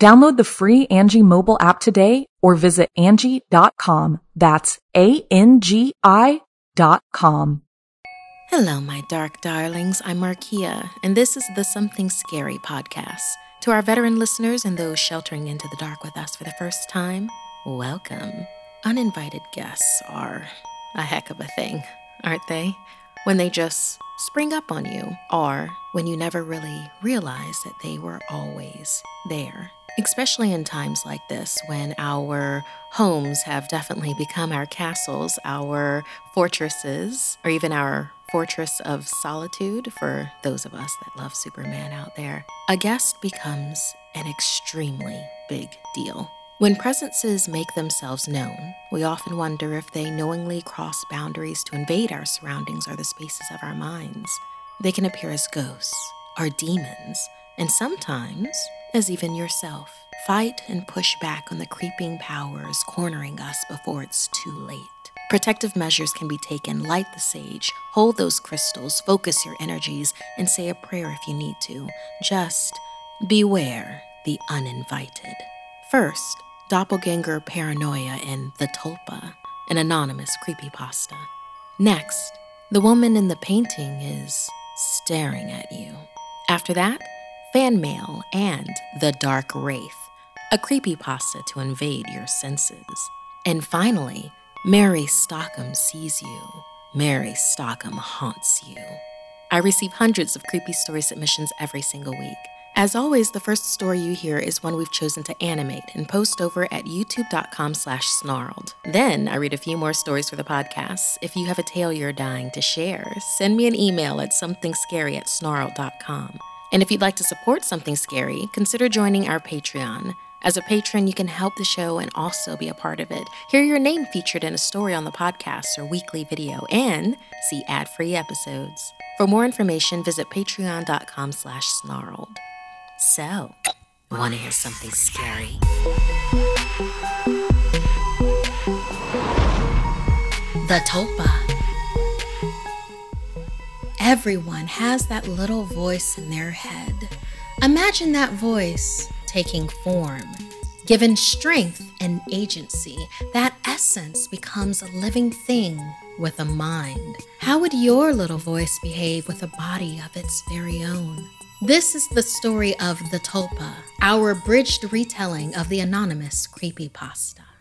Download the free Angi mobile app today or visit Angi.com. That's A-N-G-I dot com. Hello, my dark darlings. I'm Markia, and this is the Something Scary podcast. To our veteran listeners and those sheltering into the dark with us for the first time, welcome. Uninvited guests are a heck of a thing, aren't they? When they just spring up on you, or when you never really realize that they were always there especially in times like this when our homes have definitely become our castles, our fortresses, or even our fortress of solitude for those of us that love Superman out there. A guest becomes an extremely big deal. When presences make themselves known, we often wonder if they knowingly cross boundaries to invade our surroundings or the spaces of our minds. They can appear as ghosts or demons, and sometimes as even yourself. Fight and push back on the creeping powers cornering us before it's too late. Protective measures can be taken. Light the sage, hold those crystals, focus your energies, and say a prayer if you need to. Just beware the uninvited. First, doppelganger paranoia in The Tulpa, an anonymous creepypasta. Next, the woman in the painting is staring at you. After that, fan mail, and The Dark Wraith, a creepypasta to invade your senses. And finally, Mary Stockham sees you. Mary Stockham haunts you. I receive hundreds of creepy story submissions every single week. As always, the first story you hear is one we've chosen to animate and post over at youtube.com slash snarled. Then I read a few more stories for the podcast. If you have a tale you're dying to share, send me an email at somethingscary at. And if you'd like to support Something Scary, consider joining our Patreon. As a patron, you can help the show and also be a part of it. Hear your name featured in a story on the podcast or weekly video, and see ad-free episodes. For more information, visit patreon.com slash snarled. So, want to hear something scary? The Tulpa. Everyone has that little voice in their head. Imagine that voice taking form. Given strength and agency, that essence becomes a living thing with a mind. How would your little voice behave with a body of its very own? This is the story of The Tulpa, our abridged retelling of the anonymous creepypasta.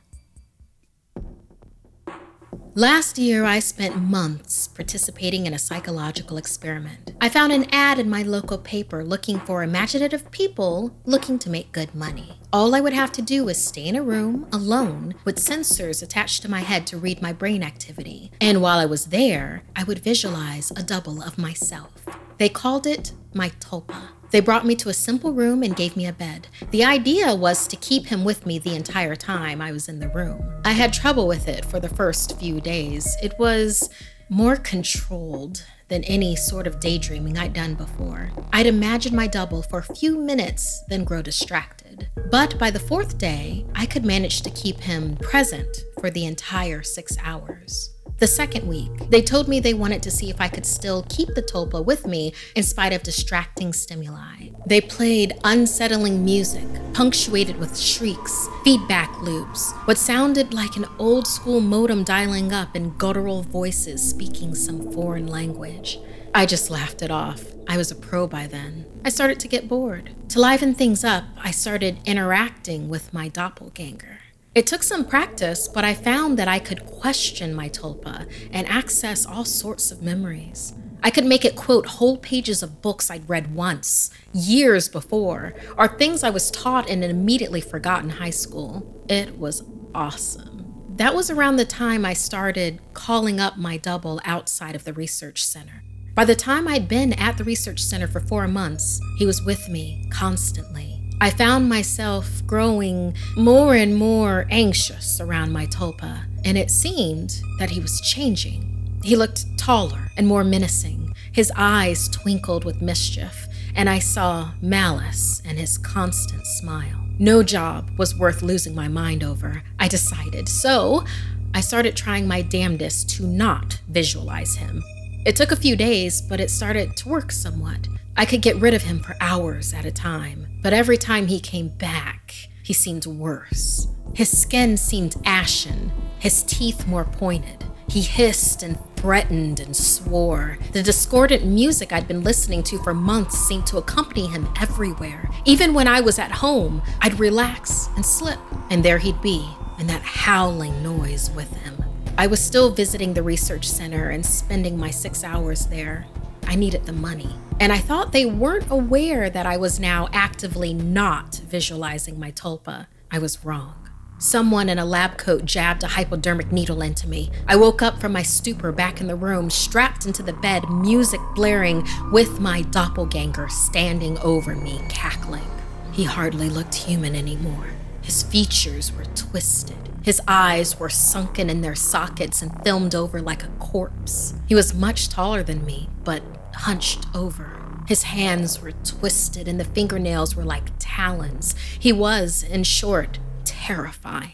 Last year, I spent months participating in a psychological experiment. I found an ad in my local paper looking for imaginative people looking to make good money. All I would have to do was stay in a room alone with sensors attached to my head to read my brain activity. And while I was there, I would visualize a double of myself. They called it my tulpa. They brought me to a simple room and gave me a bed. The idea was to keep him with me the entire time I was in the room. I had trouble with it for the first few days. It was more controlled than any sort of daydreaming I'd done before. I'd imagine my double for a few minutes, then grow distracted. But by the fourth day, I could manage to keep him present for the entire six hours. The second week, they told me they wanted to see if I could still keep the tulpa with me in spite of distracting stimuli. They played unsettling music, punctuated with shrieks, feedback loops, what sounded like an old school modem dialing up and guttural voices speaking some foreign language. I just laughed it off. I was a pro by then. I started to get bored. To liven things up, I started interacting with my doppelganger. It took some practice, but I found that I could question my tulpa and access all sorts of memories. I could make it quote whole pages of books I'd read once, years before, or things I was taught and immediately forgot in high school. It was awesome. That was around the time I started calling up my double outside of the research center. By the time I'd been at the research center for four months, he was with me constantly. I found myself growing more and more anxious around my tulpa, and it seemed that he was changing. He looked taller and more menacing. His eyes twinkled with mischief, and I saw malice in his constant smile. No job was worth losing my mind over, I decided. So I started trying my damnedest to not visualize him. It took a few days, but it started to work somewhat. I could get rid of him for hours at a time, but every time he came back, he seemed worse. His skin seemed ashen, his teeth more pointed. He hissed and threatened and swore. The discordant music I'd been listening to for months seemed to accompany him everywhere. Even when I was at home, I'd relax and slip, and there he'd be, and that howling noise with him. I was still visiting the research center and spending my six hours there. I needed the money. And I thought they weren't aware that I was now actively not visualizing my tulpa. I was wrong. Someone in a lab coat jabbed a hypodermic needle into me. I woke up from my stupor back in the room, strapped into the bed, music blaring, with my doppelganger standing over me, cackling. He hardly looked human anymore. His features were twisted. His eyes were sunken in their sockets and filmed over like a corpse. He was much taller than me, but hunched over. His hands were twisted and the fingernails were like talons. He was, in short, terrifying.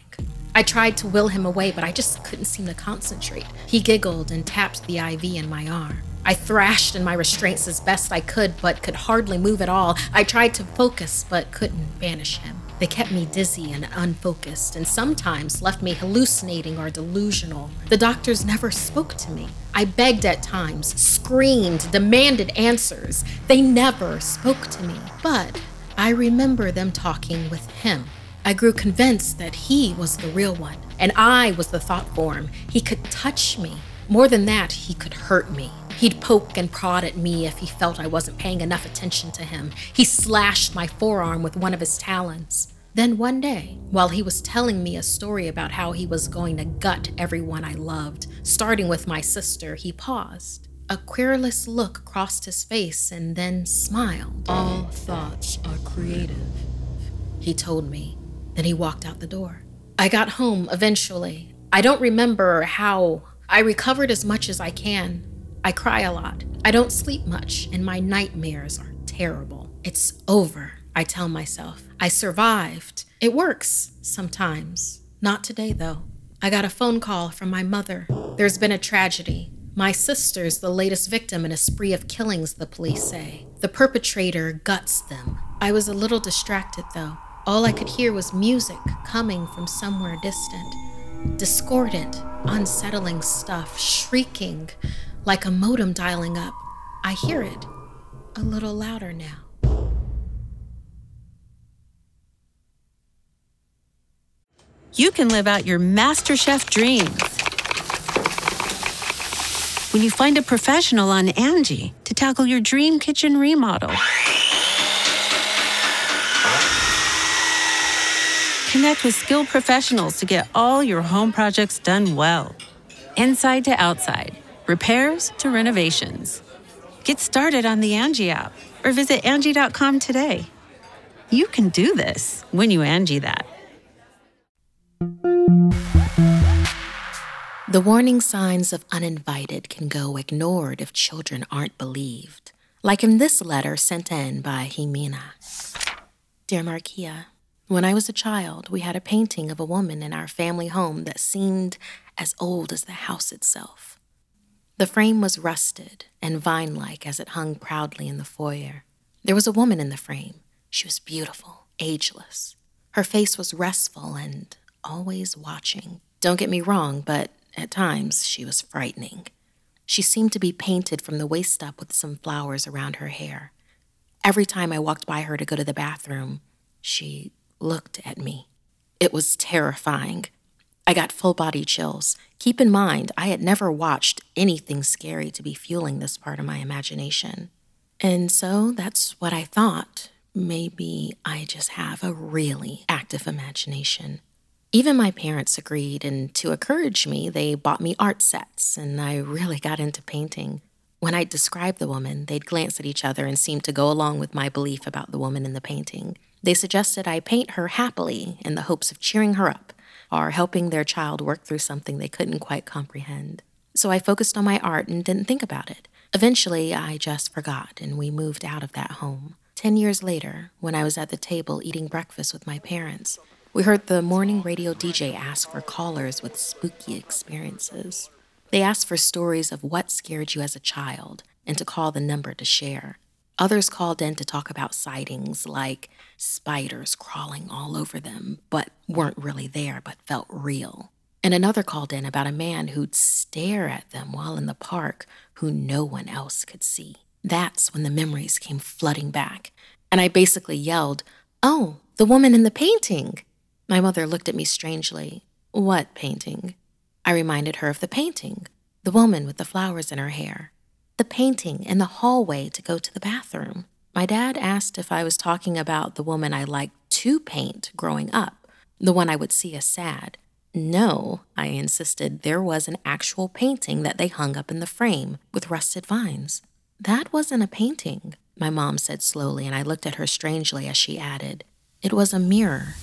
I tried to will him away, but I just couldn't seem to concentrate. He giggled and tapped the IV in my arm. I thrashed in my restraints as best I could, but could hardly move at all. I tried to focus, but couldn't banish him. They kept me dizzy and unfocused, and sometimes left me hallucinating or delusional. The doctors never spoke to me. I begged at times, screamed, demanded answers. They never spoke to me. But I remember them talking with him. I grew convinced that he was the real one, and I was the thought form. He could touch me. More than that, he could hurt me. He'd poke and prod at me if he felt I wasn't paying enough attention to him. He slashed my forearm with one of his talons. Then one day, while he was telling me a story about how he was going to gut everyone I loved, starting with my sister, he paused. A querulous look crossed his face and then smiled. All thoughts are creative, he told me. Then he walked out the door. I got home eventually. I don't remember how. I recovered as much as I can, I cry a lot. I don't sleep much, and my nightmares are terrible. It's over, I tell myself. I survived. It works sometimes. Not today, though. I got a phone call from my mother. There's been a tragedy. My sister's the latest victim in a spree of killings, the police say. The perpetrator guts them. I was a little distracted, though. All I could hear was music coming from somewhere distant. Discordant, unsettling stuff, shrieking, like a modem dialing up. I hear it a little louder now. You can live out your MasterChef dreams when you find a professional on Angi to tackle your dream kitchen remodel. Connect with skilled professionals to get all your home projects done well, inside to outside repairs to renovations. Get started on the Angi app or visit Angi.com today. You can do this when you Angi that. The warning signs of uninvited can go ignored if children aren't believed, like in this letter sent in by Jimena. Dear Markia, when I was a child, we had a painting of a woman in our family home that seemed as old as the house itself. The frame was rusted and vine like as it hung proudly in the foyer. There was a woman in the frame. She was beautiful, ageless. Her face was restful and always watching. Don't get me wrong, but at times she was frightening. She seemed to be painted from the waist up with some flowers around her hair. Every time I walked by her to go to the bathroom, she looked at me. It was terrifying. I got full body chills. Keep in mind, I had never watched anything scary to be fueling this part of my imagination. And so that's what I thought. Maybe I just have a really active imagination. Even my parents agreed, and to encourage me, they bought me art sets, and I really got into painting. When I described the woman, they'd glance at each other and seem to go along with my belief about the woman in the painting. They suggested I paint her happily in the hopes of cheering her up or helping their child work through something they couldn't quite comprehend. So I focused on my art and didn't think about it. Eventually, I just forgot, and we moved out of that home. Ten years later, when I was at the table eating breakfast with my parents, we heard the morning radio DJ ask for callers with spooky experiences. They asked for stories of what scared you as a child and to call the number to share. Others called in to talk about sightings like spiders crawling all over them, but weren't really there but felt real. And another called in about a man who'd stare at them while in the park who no one else could see. That's when the memories came flooding back. And I basically yelled, Oh, the woman in the painting! My mother looked at me strangely. What painting? I reminded her of the painting, the woman with the flowers in her hair the painting in the hallway to go to the bathroom. My dad asked if I was talking about the woman I liked to paint growing up, the one I would see as sad. No, I insisted, there was an actual painting that they hung up in the frame with rusted vines. That wasn't a painting, my mom said slowly, and I looked at her strangely as she added, It was a mirror.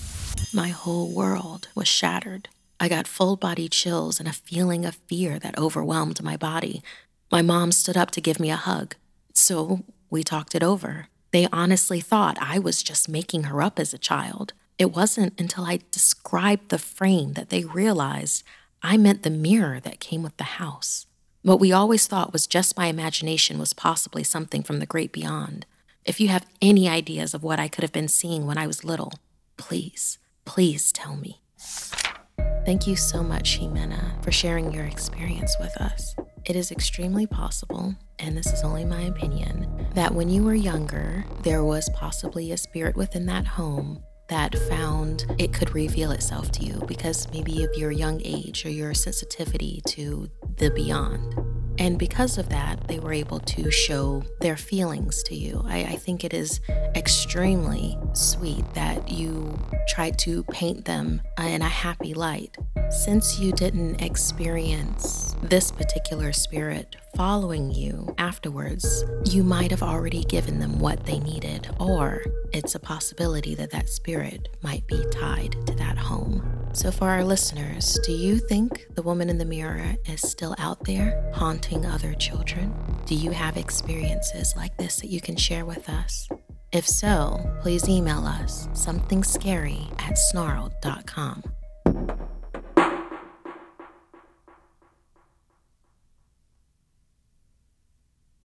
My whole world was shattered. I got full body chills and a feeling of fear that overwhelmed my body. My mom stood up to give me a hug. So we talked it over. They honestly thought I was just making her up as a child. It wasn't until I described the frame that they realized I meant the mirror that came with the house. What we always thought was just my imagination was possibly something from the great beyond. If you have any ideas of what I could have been seeing when I was little, please, please tell me. Thank you so much, Ximena, for sharing your experience with us. It is extremely possible, and this is only my opinion, that when you were younger, there was possibly a spirit within that home that found it could reveal itself to you because maybe of your young age or your sensitivity to the beyond. And because of that, they were able to show their feelings to you. I, I, think it is extremely sweet that you tried to paint them uh, in a happy light. Since you didn't experience this particular spirit following you afterwards, you might have already given them what they needed, or it's a possibility that that spirit might be tied to that home. So, for our listeners, do you think the woman in the mirror is still out there haunting other children? Do you have experiences like this that you can share with us? If so, please email us something at snarled.com.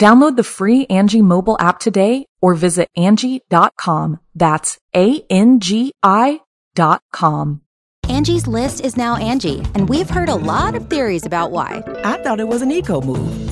Download the free Angi mobile app today or visit Angi.com. That's A-N-G-I dot com. Angie's list is now Angi, and we've heard a lot of theories about why. I thought it was an eco move.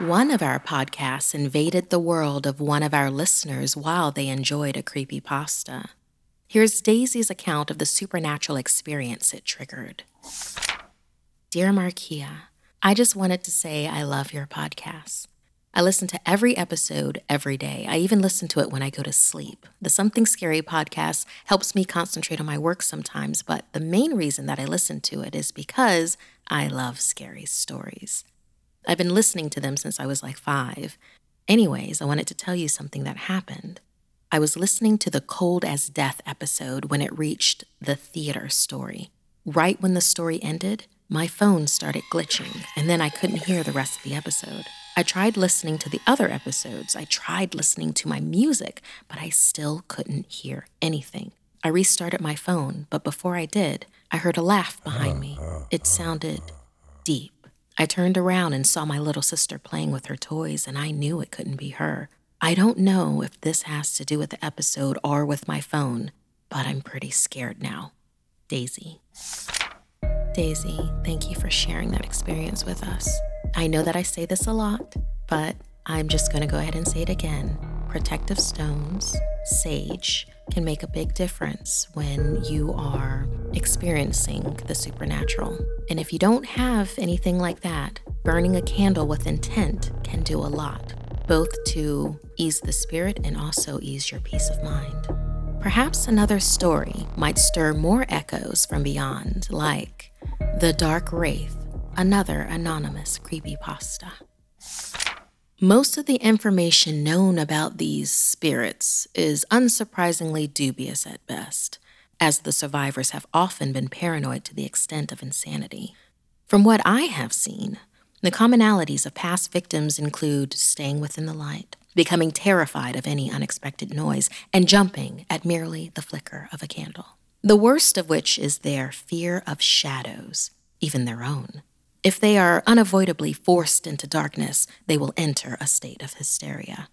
One of our podcasts invaded the world of one of our listeners while they enjoyed a creepy pasta. Here's Daisy's account of the supernatural experience it triggered. Dear Markia, I just wanted to say I love your podcast. I listen to every episode every day. I even listen to it when I go to sleep. The Something Scary podcast helps me concentrate on my work sometimes, but the main reason that I listen to it is because I love scary stories. I've been listening to them since I was like five. Anyways, I wanted to tell you something that happened. I was listening to the Cold as Death episode when it reached the theater story. Right when the story ended, my phone started glitching, and then I couldn't hear the rest of the episode. I tried listening to the other episodes. I tried listening to my music, but I still couldn't hear anything. I restarted my phone, but before I did, I heard a laugh behind uh-huh. me. It sounded deep. I turned around and saw my little sister playing with her toys, and I knew it couldn't be her. I don't know if this has to do with the episode or with my phone, but I'm pretty scared now. Daisy. Daisy, thank you for sharing that experience with us. I know that I say this a lot, but I'm just going to go ahead and say it again. Protective stones, sage, can make a big difference when you are experiencing the supernatural. And if you don't have anything like that, burning a candle with intent can do a lot, both to ease the spirit and also ease your peace of mind. Perhaps another story might stir more echoes from beyond, like The Dark Wraith, another anonymous creepypasta. Most of the information known about these spirits is unsurprisingly dubious at best, as the survivors have often been paranoid to the extent of insanity. From what I have seen, the commonalities of past victims include staying within the light, becoming terrified of any unexpected noise, and jumping at merely the flicker of a candle. The worst of which is their fear of shadows, even their own. If they are unavoidably forced into darkness, they will enter a state of hysteria.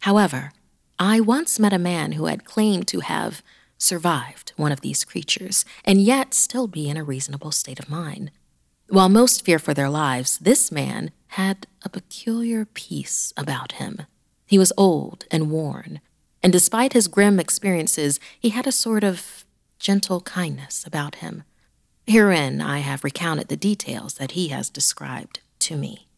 However, I once met a man who had claimed to have survived one of these creatures and yet still be in a reasonable state of mind. While most fear for their lives, this man had a peculiar peace about him. He was old and worn, and despite his grim experiences, he had a sort of gentle kindness about him. Herein I have recounted the details that he has described to me.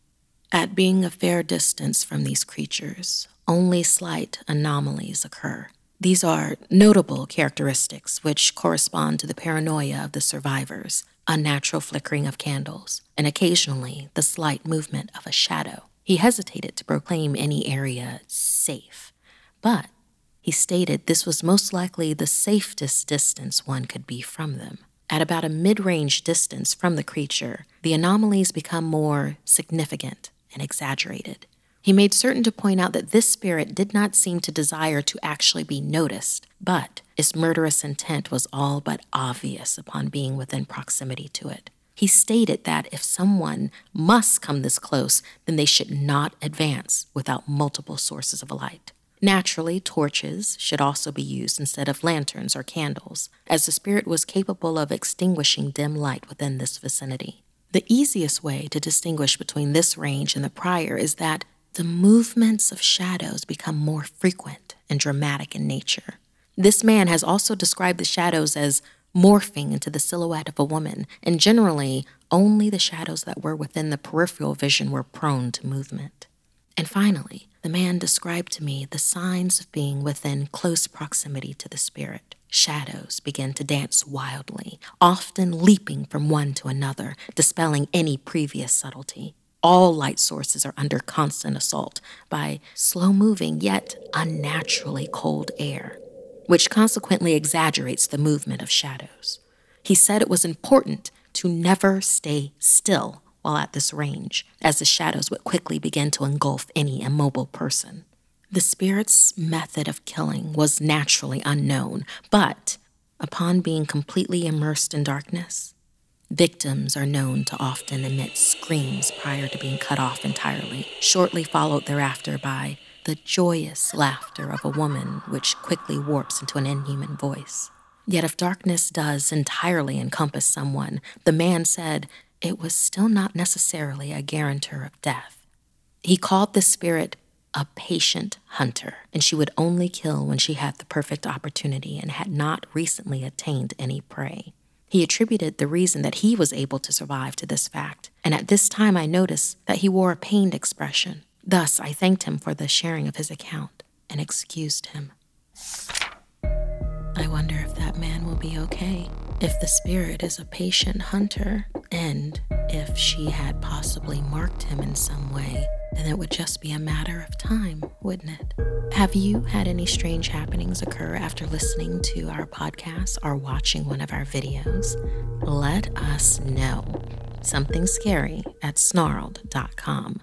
At being a fair distance from these creatures, only slight anomalies occur. These are notable characteristics which correspond to the paranoia of the survivors, unnatural flickering of candles, and occasionally the slight movement of a shadow. He hesitated to proclaim any area safe, but he stated this was most likely the safest distance one could be from them. At about a mid range distance from the creature, the anomalies become more significant and exaggerated. He made certain to point out that this spirit did not seem to desire to actually be noticed, but its murderous intent was all but obvious upon being within proximity to it. He stated that if someone must come this close, then they should not advance without multiple sources of light. Naturally, torches should also be used instead of lanterns or candles, as the spirit was capable of extinguishing dim light within this vicinity. The easiest way to distinguish between this range and the prior is that the movements of shadows become more frequent and dramatic in nature. This man has also described the shadows as morphing into the silhouette of a woman, and generally, only the shadows that were within the peripheral vision were prone to movement. And finally, the man described to me the signs of being within close proximity to the spirit. Shadows begin to dance wildly, often leaping from one to another, dispelling any previous subtlety. All light sources are under constant assault by slow moving yet unnaturally cold air, which consequently exaggerates the movement of shadows. He said it was important to never stay still while at this range, as the shadows would quickly begin to engulf any immobile person. The spirit's method of killing was naturally unknown, but upon being completely immersed in darkness, victims are known to often emit screams prior to being cut off entirely, shortly followed thereafter by the joyous laughter of a woman, which quickly warps into an inhuman voice. Yet, if darkness does entirely encompass someone, the man said it was still not necessarily a guarantor of death. He called the spirit a patient hunter, and she would only kill when she had the perfect opportunity and had not recently attained any prey. He attributed the reason that he was able to survive to this fact, and at this time I noticed that he wore a pained expression. Thus, I thanked him for the sharing of his account and excused him. I wonder if that man will be okay. If the spirit is a patient hunter, and if she had possibly marked him in some way, then it would just be a matter of time, wouldn't it? Have you had any strange happenings occur after listening to our podcast or watching one of our videos? Let us know. Something scary at snarled.com.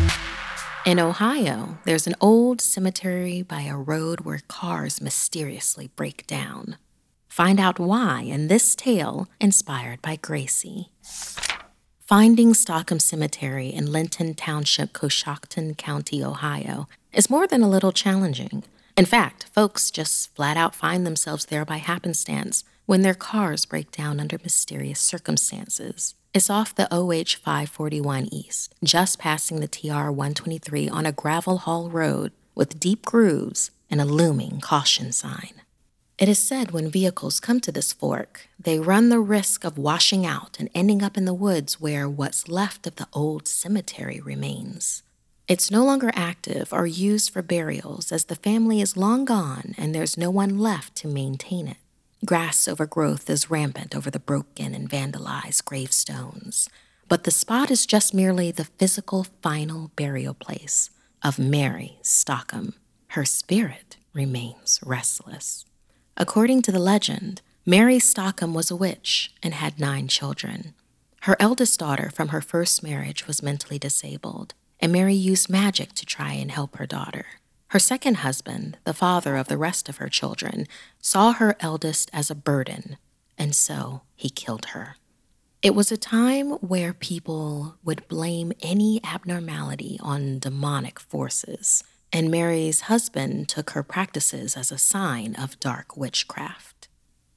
In Ohio, there's an old cemetery by a road where cars mysteriously break down. Find out why in this tale inspired by Gracie. Finding Stockham Cemetery in Linton Township, Coshocton County, Ohio, is more than a little challenging. In fact, folks just flat out find themselves there by happenstance when their cars break down under mysterious circumstances. It's off the OH 541 East, just passing the TR 123 on a gravel haul road with deep grooves and a looming caution sign. It is said when vehicles come to this fork, they run the risk of washing out and ending up in the woods where what's left of the old cemetery remains. It's no longer active or used for burials as the family is long gone and there's no one left to maintain it. Grass overgrowth is rampant over the broken and vandalized gravestones, but the spot is just merely the physical final burial place of Mary Stockham. Her spirit remains restless. According to the legend, Mary Stockham was a witch and had nine children. Her eldest daughter from her first marriage was mentally disabled, and Mary used magic to try and help her daughter. Her second husband, the father of the rest of her children, saw her eldest as a burden, and so he killed her. It was a time where people would blame any abnormality on demonic forces, and Mary's husband took her practices as a sign of dark witchcraft.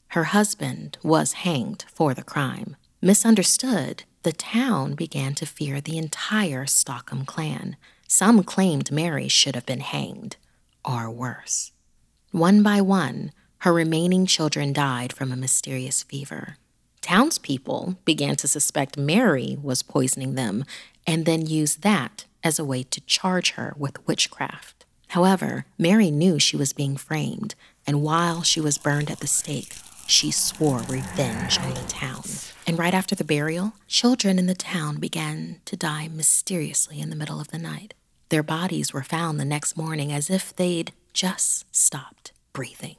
Her husband was hanged for the crime. Misunderstood, the town began to fear the entire Stockham clan, some claimed Mary should have been hanged, or worse. One by one, her remaining children died from a mysterious fever. Townspeople began to suspect Mary was poisoning them and then used that as a way to charge her with witchcraft. However, Mary knew she was being framed, and while she was burned at the stake, she swore revenge on the town. And right after the burial, children in the town began to die mysteriously in the middle of the night. Their bodies were found the next morning as if they'd just stopped breathing.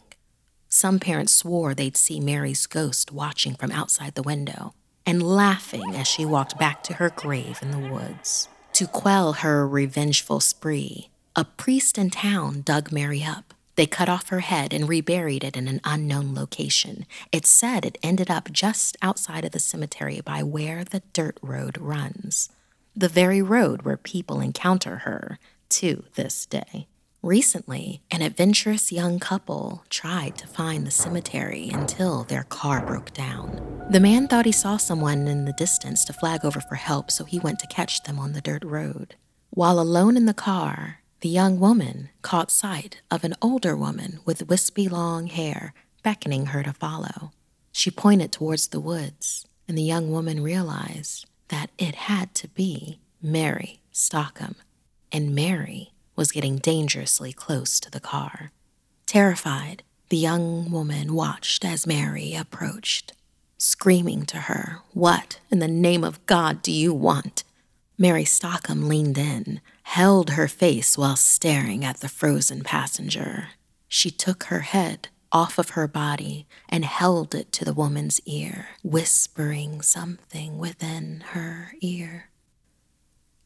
Some parents swore they'd see Mary's ghost watching from outside the window and laughing as she walked back to her grave in the woods. To quell her revengeful spree, a priest in town dug Mary up they cut off her head and reburied it in an unknown location. It said it ended up just outside of the cemetery by where the dirt road runs, the very road where people encounter her to this day. Recently, an adventurous young couple tried to find the cemetery until their car broke down. The man thought he saw someone in the distance to flag over for help, so he went to catch them on the dirt road. While alone in the car, the young woman caught sight of an older woman with wispy long hair beckoning her to follow. She pointed towards the woods, and the young woman realized that it had to be Mary Stockham, and Mary was getting dangerously close to the car. Terrified, the young woman watched as Mary approached, screaming to her, What in the name of God do you want? Mary Stockham leaned in, held her face while staring at the frozen passenger. She took her head off of her body and held it to the woman's ear, whispering something within her ear.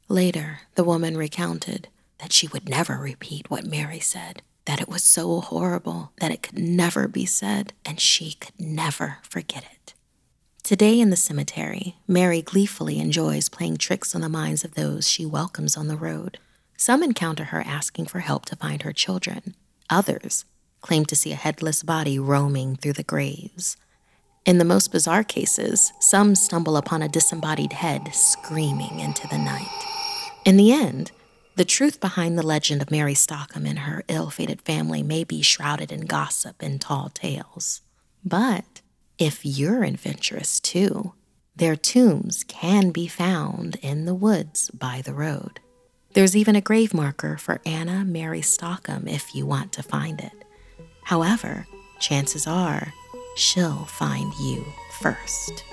Later, the woman recounted that she would never repeat what Mary said, that it was so horrible that it could never be said, and she could never forget it. Today in the cemetery, Mary gleefully enjoys playing tricks on the minds of those she welcomes on the road. Some encounter her asking for help to find her children. Others claim to see a headless body roaming through the graves. In the most bizarre cases, some stumble upon a disembodied head screaming into the night. In the end, the truth behind the legend of Mary Stockham and her ill fated family may be shrouded in gossip and tall tales. But if you're adventurous too, their tombs can be found in the woods by the road. There's even a grave marker for Anna Mary Stockham if you want to find it. However, chances are she'll find you first.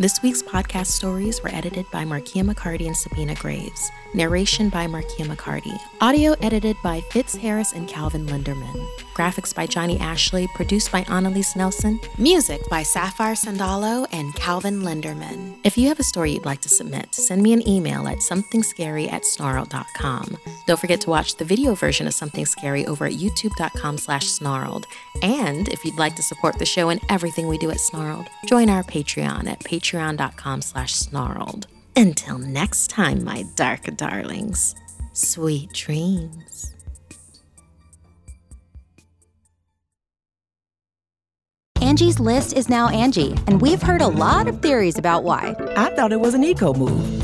This week's podcast stories were edited by Markia McCarty and Sabina Graves. Narration by Markia McCarty. Audio edited by Fitz Harris and Calvin Linderman. Graphics by Johnny Ashley. Produced by Annalise Nelson. Music by Sapphire Sandalo and Calvin Linderman. If you have a story you'd like to submit, send me an email at somethingscary at snarled.com. Don't forget to watch the video version of Something Scary over at youtube.com slash snarled. And if you'd like to support the show and everything we do at Snarled, join our Patreon at patreon.com slash snarled. Until next time, my dark darlings, sweet dreams. Angie's list is now Angi, and we've heard a lot of theories about why. I thought it was an eco move.